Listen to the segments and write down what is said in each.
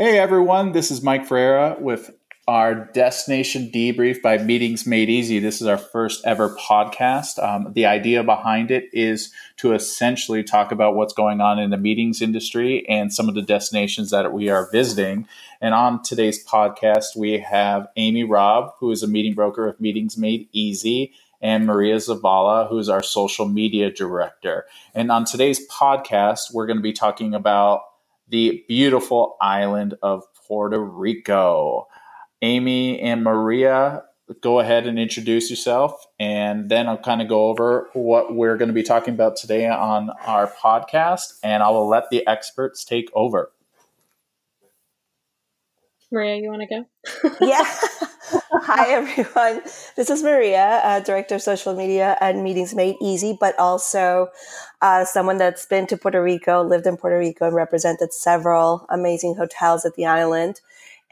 Hey everyone, this is Mike Ferreira with our destination debrief by Meetings Made Easy. This is our first ever podcast. Um, the idea behind it is to essentially talk about what's going on in the meetings industry and some of the destinations that we are visiting. And on today's podcast, we have Amy Robb, who is a meeting broker of Meetings Made Easy, and Maria Zavala, who is our social media director. And on today's podcast, we're going to be talking about the beautiful island of Puerto Rico. Amy and Maria, go ahead and introduce yourself, and then I'll kind of go over what we're going to be talking about today on our podcast, and I will let the experts take over. Maria, you want to go? yeah. Hi, everyone. This is Maria, uh, Director of Social Media and Meetings Made Easy, but also uh, someone that's been to Puerto Rico, lived in Puerto Rico, and represented several amazing hotels at the island.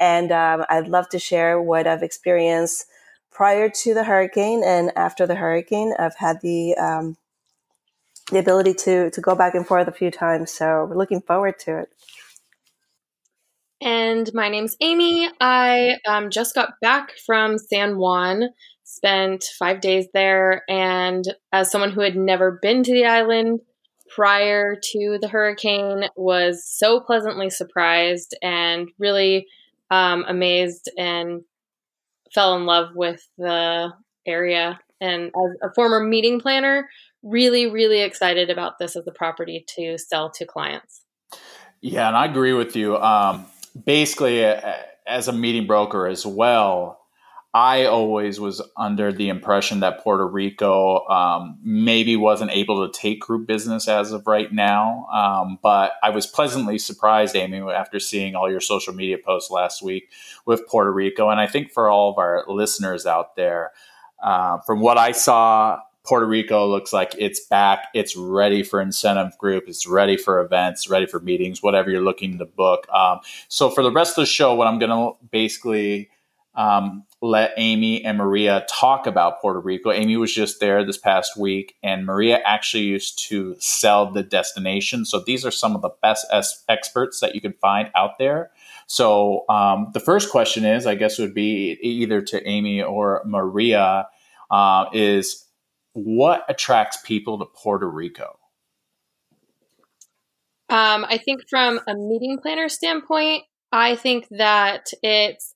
And um, I'd love to share what I've experienced prior to the hurricane and after the hurricane. I've had the um, the ability to to go back and forth a few times, so we're looking forward to it. And my name's Amy. I um, just got back from San Juan, spent five days there, and as someone who had never been to the island prior to the hurricane, was so pleasantly surprised and really um, amazed and fell in love with the area. And as a former meeting planner, really, really excited about this as a property to sell to clients. Yeah, and I agree with you. Um, basically, as a meeting broker as well, I always was under the impression that Puerto Rico um, maybe wasn't able to take group business as of right now. Um, but I was pleasantly surprised, Amy, after seeing all your social media posts last week with Puerto Rico. And I think for all of our listeners out there, uh, from what I saw, Puerto Rico looks like it's back. It's ready for incentive group. It's ready for events, ready for meetings, whatever you're looking to book. Um, so for the rest of the show, what I'm going to basically um, let Amy and Maria talk about Puerto Rico. Amy was just there this past week, and Maria actually used to sell the destination. So these are some of the best es- experts that you can find out there. So um, the first question is, I guess, would be either to Amy or Maria, uh, is what attracts people to Puerto Rico? Um, I think from a meeting planner standpoint, I think that it's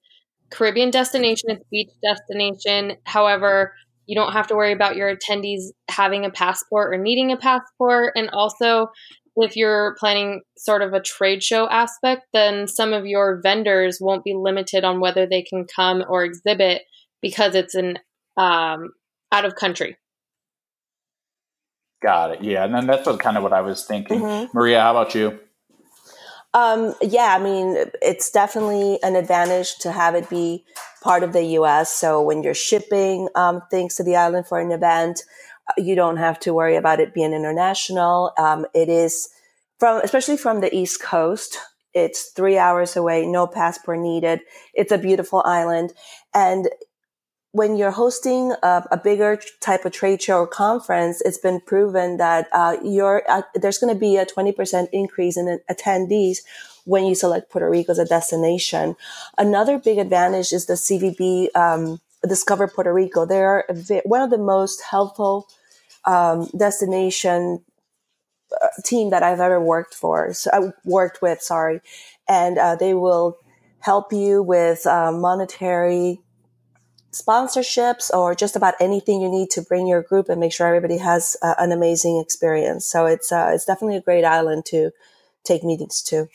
Caribbean destination, it's beach destination. However, you don't have to worry about your attendees having a passport or needing a passport. And also, if you're planning sort of a trade show aspect, then some of your vendors won't be limited on whether they can come or exhibit because it's an um, out of country. Got it. Yeah, and then that's what, kind of what I was thinking. Mm-hmm. Maria, how about you? Um, yeah, I mean, it's definitely an advantage to have it be part of the U.S. So when you're shipping um, things to the island for an event, uh, you don't have to worry about it being international. Um, it is from, especially from the East Coast. It's three hours away, no passport needed. It's a beautiful island, and when you're hosting a, a, bigger type of trade show or conference, it's been proven that uh, uh, there's going to be a 20% increase in attendees when you select Puerto Rico as a destination. Another big advantage is the CVB um, Discover Puerto Rico. They're one of the most helpful um, destination uh, team that I've ever worked for. So I worked with, sorry, and uh, they will help you with uh, monetary sponsorships or just about anything you need to bring your group and make sure everybody has uh, an amazing experience. So it's uh, it's definitely a great island to take meetings to.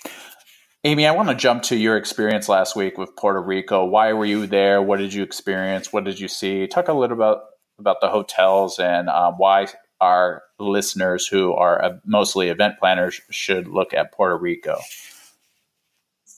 Amy, I want to jump to your experience last week with Puerto Rico. Why were you there? What did you experience? What did you see? Talk a little about about the hotels and uh, why our listeners who are uh, mostly event planners should look at Puerto Rico.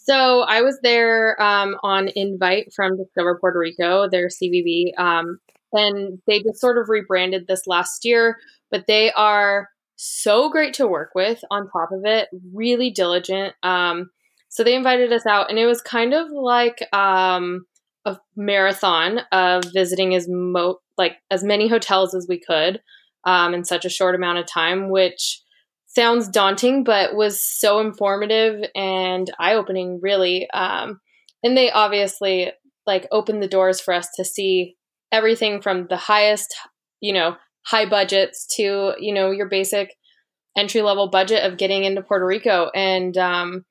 So I was there um, on invite from Discover Puerto Rico, their CVB, um, and they just sort of rebranded this last year. But they are so great to work with. On top of it, really diligent. Um, so they invited us out, and it was kind of like um, a marathon of visiting as mo like as many hotels as we could um, in such a short amount of time, which sounds daunting, but was so informative and eye opening, really. Um, and they obviously like opened the doors for us to see everything from the highest, you know, high budgets to, you know, your basic entry level budget of getting into Puerto Rico. And um,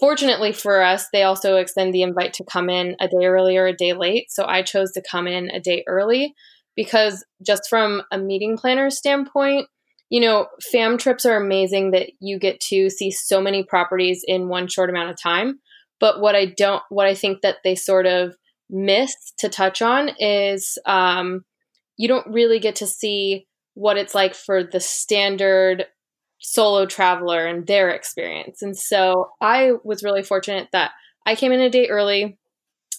fortunately for us, they also extend the invite to come in a day early or a day late. So I chose to come in a day early because just from a meeting planner standpoint, you know, fam trips are amazing that you get to see so many properties in one short amount of time. But what I don't, what I think that they sort of miss to touch on is um, you don't really get to see what it's like for the standard solo traveler and their experience. And so I was really fortunate that I came in a day early.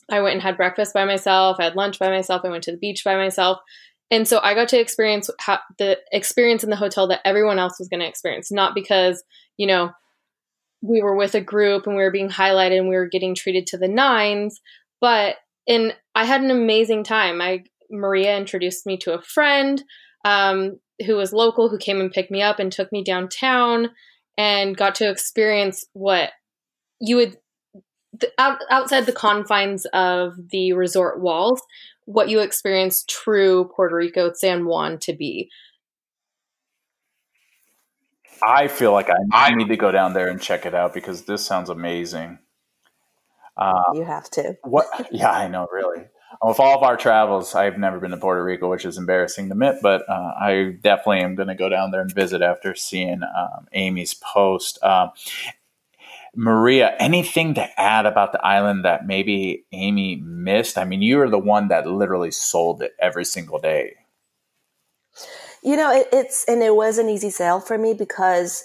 I went and had breakfast by myself, I had lunch by myself, I went to the beach by myself. And so I got to experience the experience in the hotel that everyone else was going to experience, not because, you know, we were with a group and we were being highlighted and we were getting treated to the nines, but and I had an amazing time. I Maria introduced me to a friend um, who was local who came and picked me up and took me downtown and got to experience what you would out, outside the confines of the resort walls what you experience true Puerto Rico San Juan to be. I feel like I, I need to go down there and check it out because this sounds amazing. Uh, you have to. what? Yeah, I know. Really, with all of our travels, I've never been to Puerto Rico, which is embarrassing to admit, but uh, I definitely am going to go down there and visit after seeing um, Amy's post. Um, Maria, anything to add about the island that maybe Amy missed? I mean, you are the one that literally sold it every single day. You know, it, it's, and it was an easy sale for me because,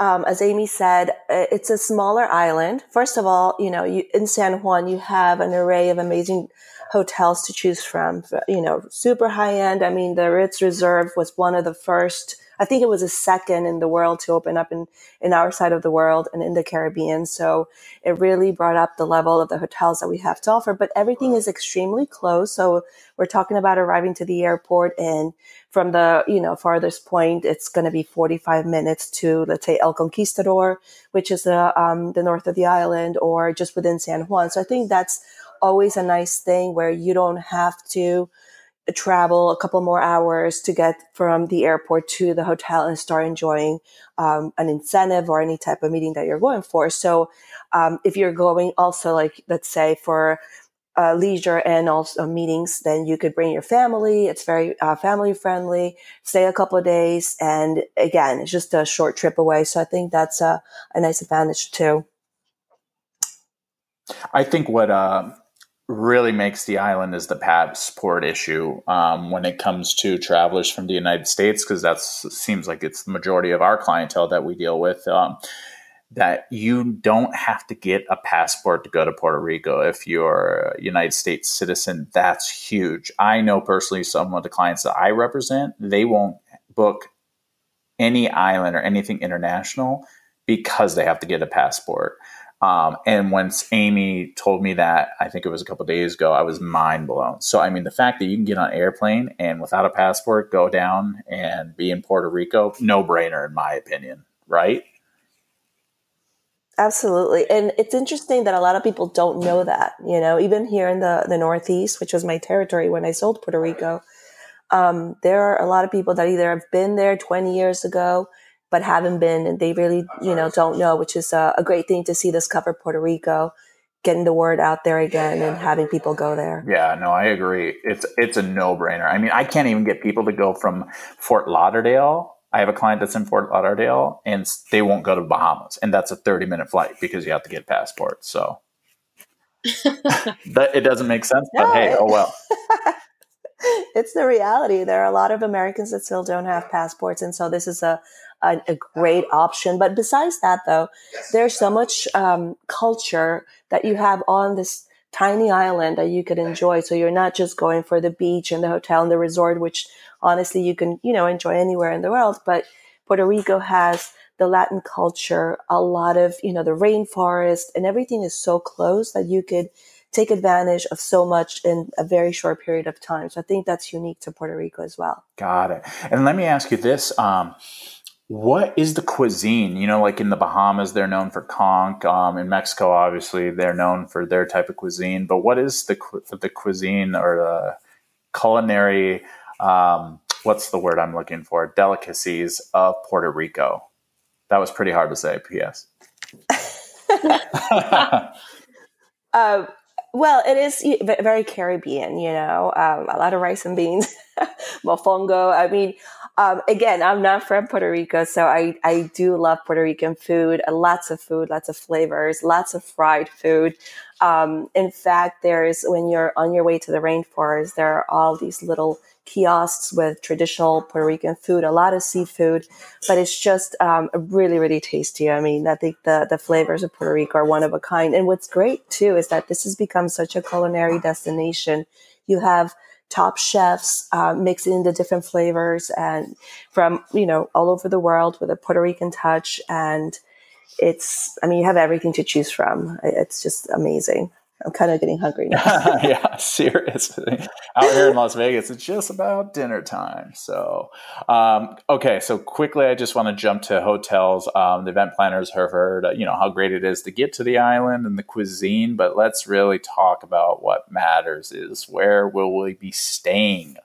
um, as Amy said, it's a smaller island. First of all, you know, you, in San Juan, you have an array of amazing hotels to choose from. You know, super high end. I mean, the Ritz Reserve was one of the first I think it was a second in the world to open up in, in our side of the world and in the Caribbean. So it really brought up the level of the hotels that we have to offer, but everything is extremely close. So we're talking about arriving to the airport and from the, you know, farthest point, it's going to be 45 minutes to, let's say, El Conquistador, which is the, um, the north of the island or just within San Juan. So I think that's always a nice thing where you don't have to, travel a couple more hours to get from the airport to the hotel and start enjoying um, an incentive or any type of meeting that you're going for. So, um, if you're going also like, let's say for uh, leisure and also meetings, then you could bring your family. It's very uh, family friendly. Stay a couple of days. And again, it's just a short trip away. So I think that's a, a nice advantage too. I think what, uh, really makes the island is the passport issue um, when it comes to travelers from the United States, because that seems like it's the majority of our clientele that we deal with. Um, that you don't have to get a passport to go to Puerto Rico if you're a United States citizen. That's huge. I know personally some of the clients that I represent, they won't book any island or anything international because they have to get a passport. Um, and once Amy told me that, I think it was a couple days ago, I was mind blown. So, I mean, the fact that you can get on an airplane and without a passport go down and be in Puerto Rico, no brainer, in my opinion, right? Absolutely. And it's interesting that a lot of people don't know that, you know, even here in the, the Northeast, which was my territory when I sold Puerto Rico, um, there are a lot of people that either have been there 20 years ago but haven't been and they really, you know, don't know, which is a, a great thing to see Discover Puerto Rico getting the word out there again and having people go there. Yeah, no, I agree. It's it's a no brainer. I mean, I can't even get people to go from Fort Lauderdale. I have a client that's in Fort Lauderdale, and they won't go to Bahamas, and that's a thirty minute flight because you have to get passports. So that, it doesn't make sense, but no, hey, it, oh well. it's the reality. There are a lot of Americans that still don't have passports, and so this is a a, a great option. But besides that, though, there's so much um, culture that you have on this tiny island that you could enjoy. So you're not just going for the beach and the hotel and the resort, which honestly you can, you know, enjoy anywhere in the world. But Puerto Rico has the Latin culture, a lot of, you know, the rainforest and everything is so close that you could take advantage of so much in a very short period of time. So I think that's unique to Puerto Rico as well. Got it. And let me ask you this. Um, what is the cuisine? You know, like in the Bahamas, they're known for conch. Um, in Mexico, obviously, they're known for their type of cuisine. But what is the the cuisine or the culinary? Um, what's the word I'm looking for? Delicacies of Puerto Rico. That was pretty hard to say. P.S. uh, well, it is very Caribbean, you know, um, a lot of rice and beans, mofongo. I mean, um, again, I'm not from Puerto Rico, so I, I do love Puerto Rican food, uh, lots of food, lots of flavors, lots of fried food. Um, in fact, there's when you're on your way to the rainforest, there are all these little kiosks with traditional Puerto Rican food, a lot of seafood, but it's just um, really, really tasty. I mean, I think the, the flavors of Puerto Rico are one of a kind. And what's great too is that this has become such a culinary destination. You have top chefs uh, mixing the different flavors and from, you know, all over the world with a Puerto Rican touch. And it's, I mean, you have everything to choose from. It's just amazing. I'm kind of getting hungry now. yeah, seriously. Out here in Las Vegas, it's just about dinner time. So, um, okay, so quickly, I just want to jump to hotels. Um, the event planners have heard, you know, how great it is to get to the island and the cuisine, but let's really talk about what matters: is where will we be staying?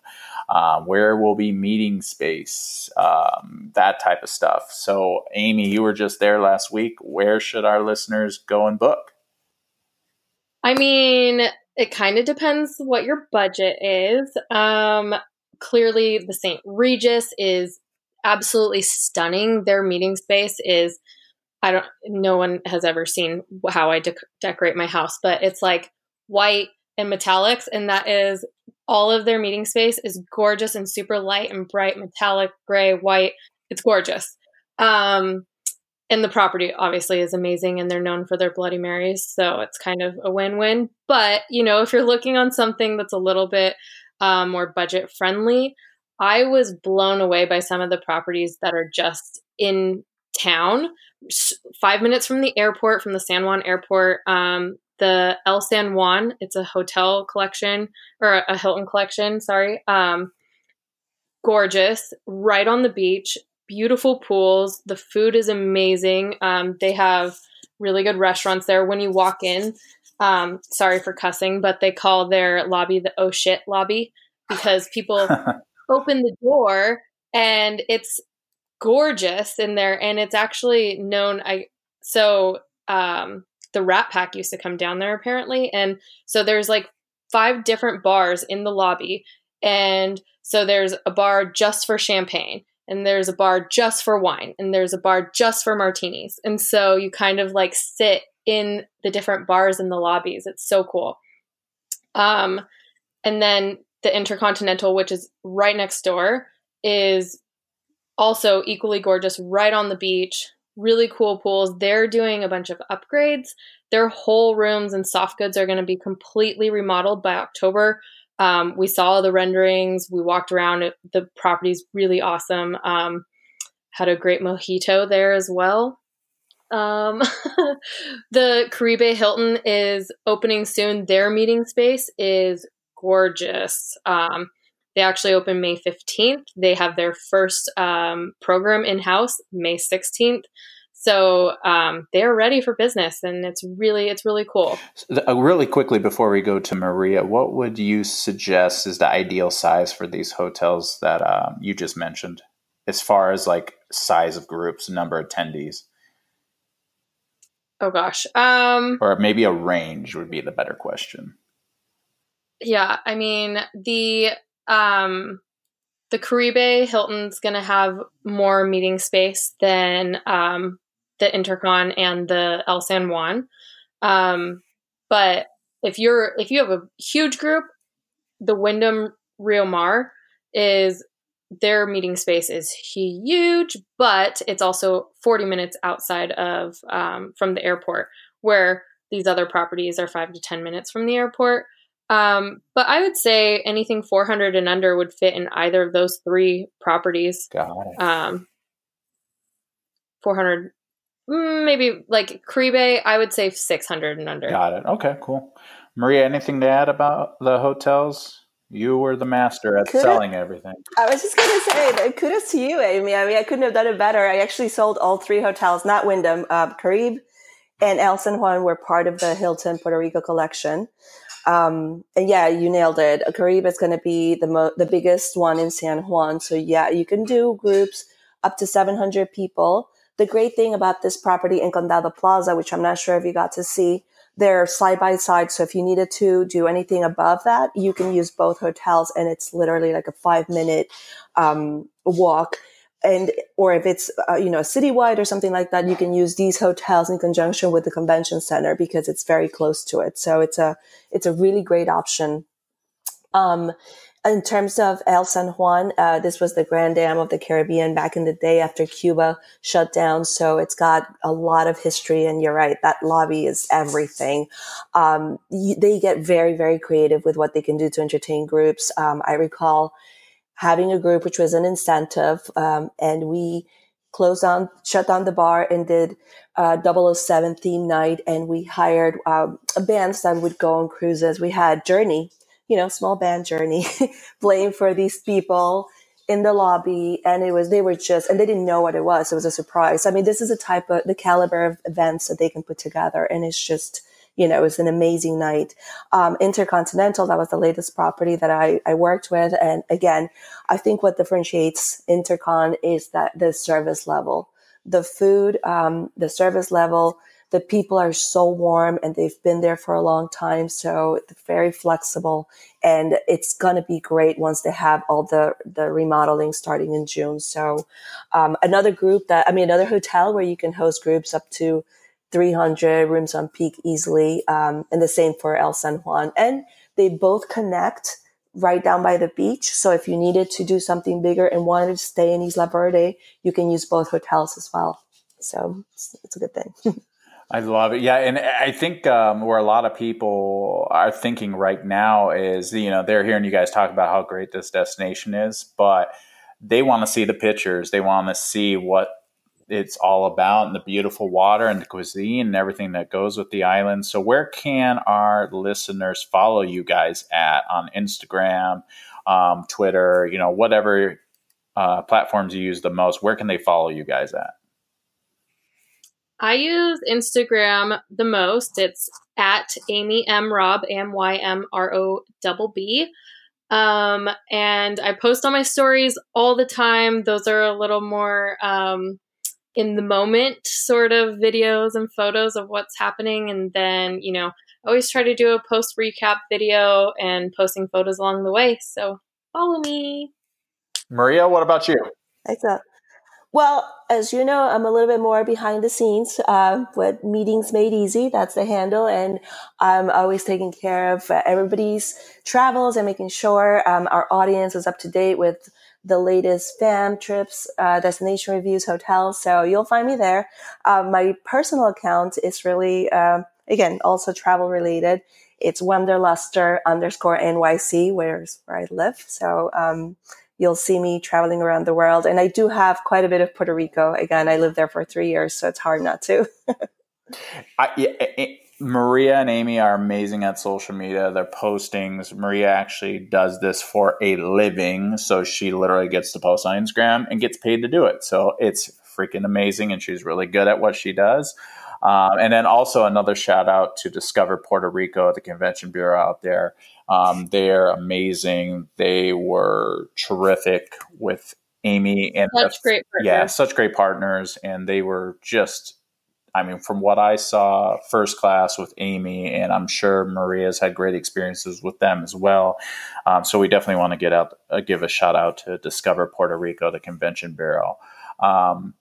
Um, where will be meeting space, um, that type of stuff. So, Amy, you were just there last week. Where should our listeners go and book? I mean, it kind of depends what your budget is. Um, clearly, the St. Regis is absolutely stunning. Their meeting space is, I don't, no one has ever seen how I de- decorate my house, but it's like white and metallics, and that is all of their meeting space is gorgeous and super light and bright metallic gray, white. It's gorgeous. Um, and the property obviously is amazing and they're known for their bloody marys so it's kind of a win-win. But you know if you're looking on something that's a little bit um, more budget friendly i was blown away by some of the properties that are just in town. Five minutes from the airport from the san juan airport um, the el san juan it's a hotel collection or a hilton collection sorry um, gorgeous right on the beach beautiful pools. The food is amazing. Um, they have really good restaurants there. When you walk in, um, sorry for cussing, but they call their lobby the oh shit lobby because people open the door and it's gorgeous in there. And it's actually known. I so um, the Rat Pack used to come down there apparently, and so there's like five different bars in the lobby, and so there's a bar just for champagne and there's a bar just for wine and there's a bar just for martinis. And so you kind of like sit in the different bars in the lobbies. It's so cool. Um, and then the Intercontinental, which is right next door, is also equally gorgeous, right on the beach. Really cool pools. They're doing a bunch of upgrades. Their whole rooms and soft goods are going to be completely remodeled by October. Um, we saw the renderings. We walked around. The property's really awesome. Um, had a great mojito there as well. Um, the Caribe Hilton is opening soon. Their meeting space is gorgeous. Um, they actually open May 15th. They have their first um, program in house May 16th. So um, they're ready for business, and it's really it's really cool. Uh, really quickly before we go to Maria, what would you suggest is the ideal size for these hotels that um, you just mentioned, as far as like size of groups, number of attendees? Oh gosh, um, or maybe a range would be the better question. Yeah, I mean the um, the Caribe Hilton's going to have more meeting space than um, the Intercon and the El San Juan. Um, but if you're if you have a huge group, the Wyndham Rio Mar is their meeting space is huge, but it's also 40 minutes outside of um, from the airport, where these other properties are five to 10 minutes from the airport. Um, but I would say anything 400 and under would fit in either of those three properties. Got it. Um, 400 Mm, maybe like Caribe, I would say 600 and under. Got it. Okay, cool. Maria, anything to add about the hotels? You were the master at kudos, selling everything. I was just going to say, kudos to you, Amy. I mean, I couldn't have done it better. I actually sold all three hotels, not Wyndham, uh, Caribe and El San Juan were part of the Hilton Puerto Rico collection. Um, and yeah, you nailed it. Caribe is going to be the mo- the biggest one in San Juan. So yeah, you can do groups up to 700 people. The great thing about this property in Condado Plaza, which I'm not sure if you got to see, they're side by side. So if you needed to do anything above that, you can use both hotels, and it's literally like a five minute um, walk. And or if it's uh, you know citywide or something like that, you can use these hotels in conjunction with the convention center because it's very close to it. So it's a it's a really great option. Um, in terms of El San Juan, uh, this was the Grand Dam of the Caribbean back in the day after Cuba shut down. So it's got a lot of history. And you're right, that lobby is everything. Um, they get very, very creative with what they can do to entertain groups. Um, I recall having a group, which was an incentive, um, and we closed down, shut down the bar and did uh, 007 theme night. And we hired um, bands that would go on cruises. We had Journey you know, small band journey blame for these people in the lobby. And it was, they were just, and they didn't know what it was. It was a surprise. I mean, this is a type of, the caliber of events that they can put together. And it's just, you know, it was an amazing night. Um, Intercontinental, that was the latest property that I, I worked with. And again, I think what differentiates Intercon is that the service level, the food, um, the service level, the people are so warm and they've been there for a long time. So very flexible and it's going to be great once they have all the, the remodeling starting in June. So, um, another group that, I mean, another hotel where you can host groups up to 300 rooms on peak easily. Um, and the same for El San Juan and they both connect right down by the beach. So if you needed to do something bigger and wanted to stay in Isla Verde, you can use both hotels as well. So it's, it's a good thing. I love it. Yeah, and I think um, where a lot of people are thinking right now is, you know, they're hearing you guys talk about how great this destination is, but they want to see the pictures. They want to see what it's all about and the beautiful water and the cuisine and everything that goes with the island. So, where can our listeners follow you guys at on Instagram, um, Twitter, you know, whatever uh, platforms you use the most? Where can they follow you guys at? I use Instagram the most. It's at Amy M Robb M Y M R O double B. Um, and I post on my stories all the time. Those are a little more um, in the moment sort of videos and photos of what's happening. And then, you know, I always try to do a post recap video and posting photos along the way. So follow me. Maria, what about you? Excellent. Well, as you know, I'm a little bit more behind the scenes uh, Meetings Made Easy. That's the handle. And I'm always taking care of uh, everybody's travels and making sure um, our audience is up to date with the latest fam trips, uh, destination reviews, hotels. So you'll find me there. Uh, my personal account is really, uh, again, also travel related. It's Wanderluster underscore NYC, where's where I live. So, um, you'll see me traveling around the world. And I do have quite a bit of Puerto Rico. Again, I lived there for three years, so it's hard not to. I, it, eh, eh, Maria and Amy are amazing at social media. Their postings. Maria actually does this for a living, so she literally gets to post on Instagram and gets paid to do it. So it's freaking amazing, and she's really good at what she does. Um, and then also another shout out to Discover Puerto Rico, the convention bureau out there. Um, they're amazing. They were terrific with Amy and such the, great partners. yeah, such great partners, and they were just. I mean, from what I saw, first class with Amy, and I'm sure Maria's had great experiences with them as well. Um, so we definitely want to get out, uh, give a shout out to Discover Puerto Rico, the Convention Bureau. Um,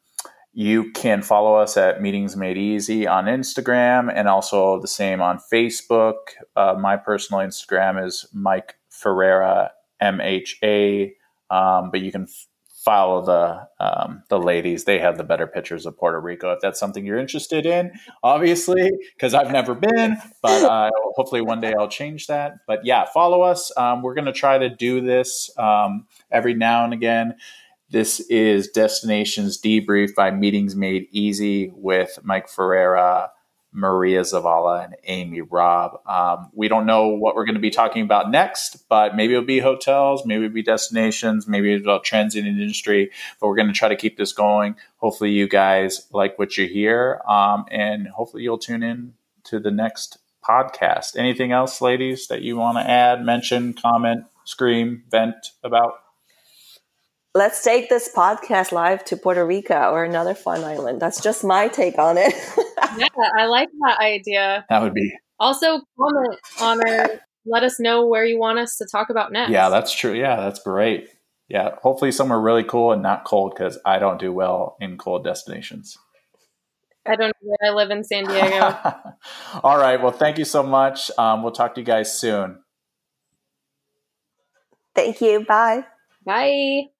you can follow us at Meetings Made Easy on Instagram and also the same on Facebook. Uh, my personal Instagram is Mike Ferreira MHA, um, but you can f- follow the um, the ladies. They have the better pictures of Puerto Rico if that's something you're interested in. Obviously, because I've never been, but uh, hopefully one day I'll change that. But yeah, follow us. Um, we're going to try to do this um, every now and again this is Destinations Debrief by Meetings Made Easy with Mike Ferreira, Maria Zavala and Amy Robb. Um, we don't know what we're going to be talking about next, but maybe it'll be hotels, maybe it'll be destinations, maybe it'll be trends in industry. But we're going to try to keep this going. Hopefully, you guys like what you hear, um, and hopefully, you'll tune in to the next podcast. Anything else, ladies, that you want to add, mention, comment, scream, vent about? Let's take this podcast live to Puerto Rico or another fun island. That's just my take on it. yeah, I like that idea. That would be. Also, comment on our. Let us know where you want us to talk about next. Yeah, that's true. Yeah, that's great. Yeah, hopefully somewhere really cool and not cold because I don't do well in cold destinations. I don't know I live in San Diego. All right. Well, thank you so much. Um, we'll talk to you guys soon. Thank you. Bye. Bye.